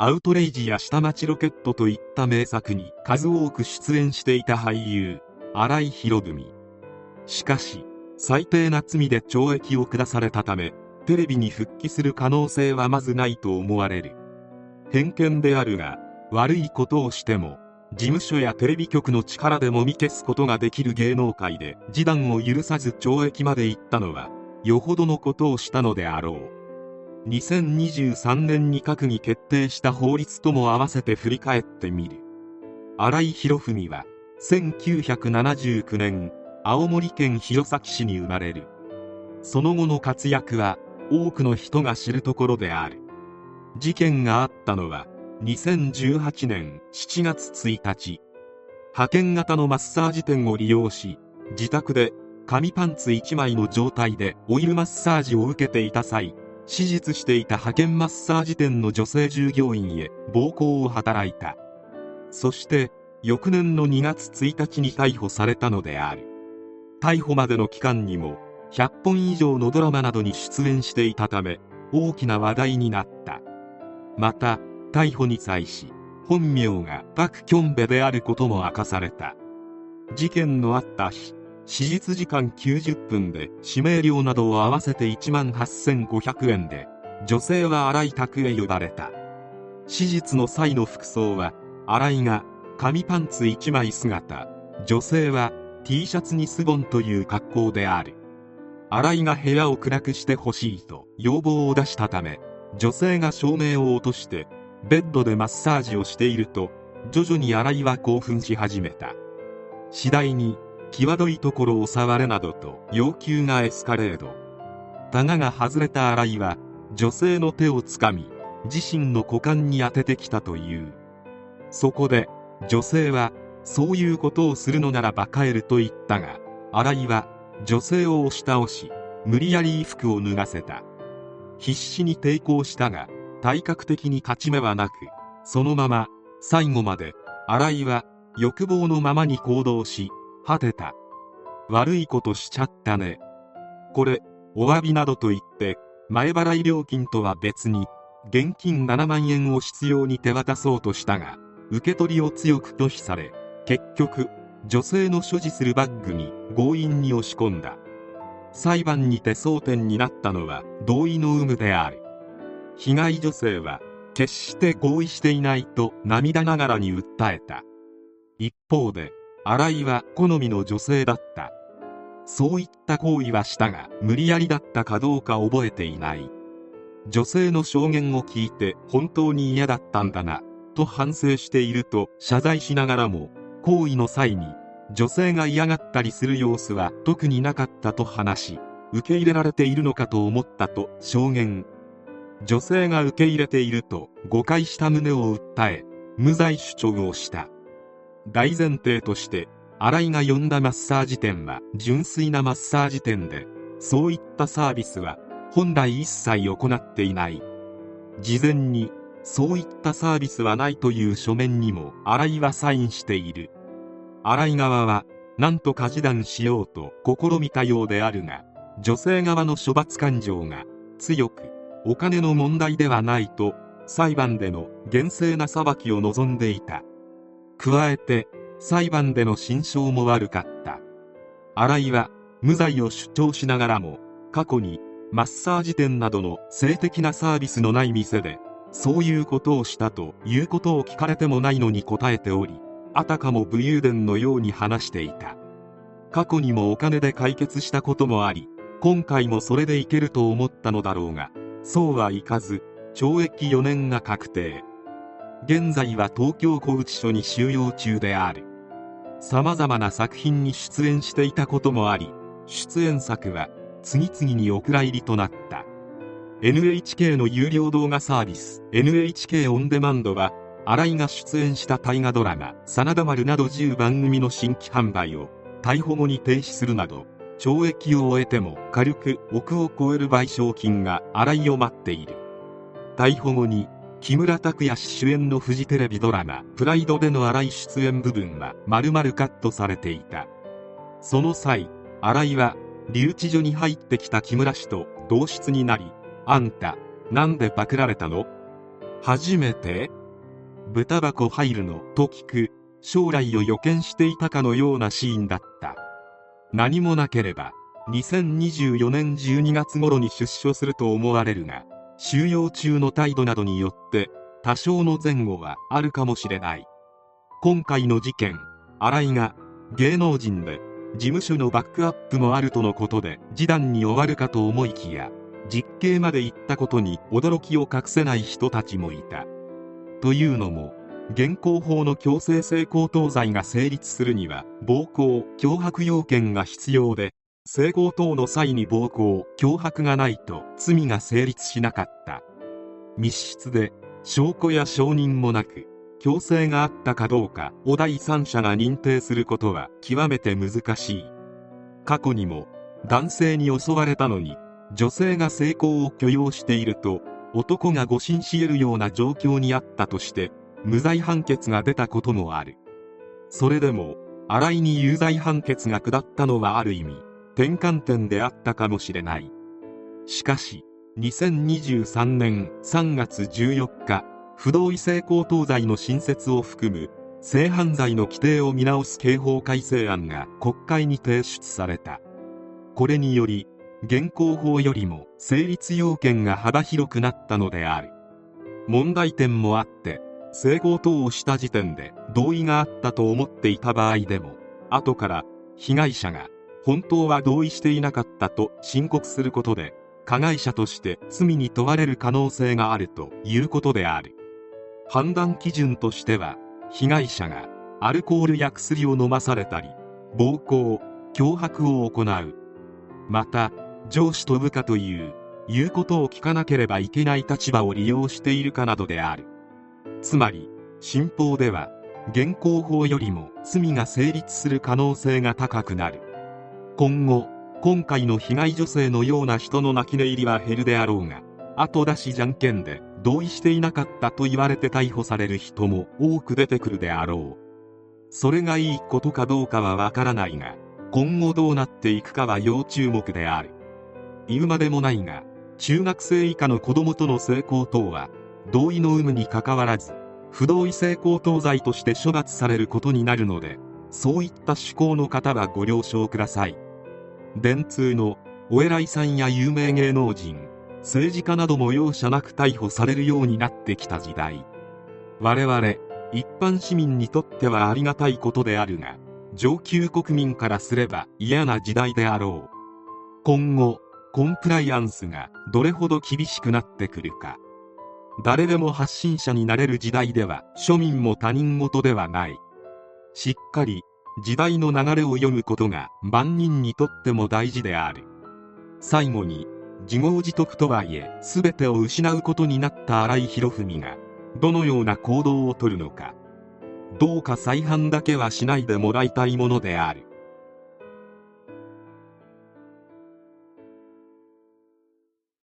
アウトレイジや下町ロケットといった名作に数多く出演していた俳優新井博文。しかし最低な罪で懲役を下されたためテレビに復帰する可能性はまずないと思われる。偏見であるが悪いことをしても事務所やテレビ局の力でもみ消すことができる芸能界で示談を許さず懲役まで行ったのはよほどのことをしたのであろう。2023年に閣議決定した法律とも合わせて振り返ってみる。新井博文は1979年青森県弘前市に生まれる。その後の活躍は多くの人が知るところである。事件があったのは2018年7月1日派遣型のマッサージ店を利用し自宅で紙パンツ1枚の状態でオイルマッサージを受けていた際手術していた派遣マッサージ店の女性従業員へ暴行を働いた。そして翌年の2月1日に逮捕されたのである。逮捕までの期間にも100本以上のドラマなどに出演していたため大きな話題になった。また逮捕に際し本名がパク・キョンベであることも明かされた。事件のあった日手術時間90分で指名料などを合わせて1万8500円で女性は新井宅へ呼ばれた。手術の際の服装は新井が紙パンツ1枚姿。女性は T シャツにスボンという格好である。新井が部屋を暗くしてほしいと要望を出したため女性が照明を落としてベッドでマッサージをしていると徐々に新井は興奮し始めた。次第に際どいところを触れなどと要求がエスカレード。タガが外れた新井は女性の手をつかみ自身の股間に当ててきたという。そこで女性はそういうことをするのならば帰ると言ったが新井は女性を押し倒し無理やり衣服を脱がせた。必死に抵抗したが体格的に勝ち目はなくそのまま最後まで新井は欲望のままに行動し果てた。悪いことしちゃったね。これお詫びなどと言って前払い料金とは別に現金7万円を必要に手渡そうとしたが受け取りを強く拒否され結局女性の所持するバッグに強引に押し込んだ。裁判にて争点になったのは同意の有無である。被害女性は決して合意していないと涙ながらに訴えた。一方で新井は好みの女性だった。そういった行為はしたが無理やりだったかどうか覚えていない。女性の証言を聞いて本当に嫌だったんだなと反省していると謝罪しながらも行為の際に女性が嫌がったりする様子は特になかったと話し受け入れられているのかと思ったと証言。女性が受け入れていると誤解した旨を訴え無罪主張をした。大前提として新井が呼んだマッサージ店は純粋なマッサージ店でそういったサービスは本来一切行っていない。事前にそういったサービスはないという書面にも新井はサインしている。新井側は何とか示談しようと試みたようであるが女性側の処罰感情が強くお金の問題ではないと裁判での厳正な裁きを望んでいた。加えて裁判での心証も悪かった。新井は無罪を主張しながらも過去にマッサージ店などの性的なサービスのない店でそういうことをしたということを聞かれてもないのに答えておりあたかも武勇伝のように話していた。過去にもお金で解決したこともあり今回もそれでいけると思ったのだろうがそうはいかず懲役4年が確定。現在は東京拘置所に収容中である。様々な作品に出演していたこともあり出演作は次々にお蔵入りとなった。NHK の有料動画サービス NHK オンデマンドは新井が出演した大河ドラマ「真田丸」など10番組の新規販売を逮捕後に停止するなど懲役を終えても軽く億を超える賠償金が新井を待っている。逮捕後に木村拓哉氏主演のフジテレビドラマ「プライド」での新井出演部分は丸々カットされていたその際新井は留置所に入ってきた木村氏と同室になり「あんたなんでパクられたの?」初めて豚箱入るのと聞く将来を予見していたかのようなシーンだった何もなければ2024年12月頃に出所すると思われるが収容中の態度などによって多少の前後はあるかもしれない。今回の事件新井が芸能人で事務所のバックアップもあるとのことで示談に終わるかと思いきや実刑まで行ったことに驚きを隠せない人たちもいた。というのも現行法の強制性交等罪が成立するには暴行脅迫要件が必要で性交等の際に暴行脅迫がないと罪が成立しなかった。密室で証拠や証人もなく強制があったかどうかを第三者が認定することは極めて難しい。過去にも男性に襲われたのに女性が性交を許容していると男が誤信し得るような状況にあったとして無罪判決が出たこともある。それでも新井に有罪判決が下ったのはある意味転換点であったかもしれない。しかし2023年3月14日不同意性交等罪の新設を含む性犯罪の規定を見直す刑法改正案が国会に提出された。これにより現行法よりも成立要件が幅広くなったのである。問題点もあって性交等をした時点で同意があったと思っていた場合でも後から被害者が本当は同意していなかったと申告することで加害者として罪に問われる可能性があるということである。判断基準としては被害者がアルコールや薬を飲まされたり暴行脅迫を行う。また上司と部下という言うことを聞かなければいけない立場を利用しているかなどである。つまり新法では現行法よりも罪が成立する可能性が高くなる。今後今回の被害女性のような人の泣き寝入りは減るであろうが後出しじゃんけんで同意していなかったと言われて逮捕される人も多く出てくるであろう。それがいいことかどうかはわからないが今後どうなっていくかは要注目である。言うまでもないが中学生以下の子供との性交等は同意の有無にかかわらず不同意性交等罪として処罰されることになるのでそういった趣向の方はご了承ください。電通のお偉いさんや有名芸能人政治家なども容赦なく逮捕されるようになってきた時代。我々一般市民にとってはありがたいことであるが上級国民からすれば嫌な時代であろう。今後コンプライアンスがどれほど厳しくなってくるか。誰でも発信者になれる時代では庶民も他人事ではない。しっかり時代の流れを読むことが万人にとっても大事である。最後に自業自得とはいえ全てを失うことになった新井博文がどのような行動をとるのか。どうか再犯だけはしないでもらいたいものである。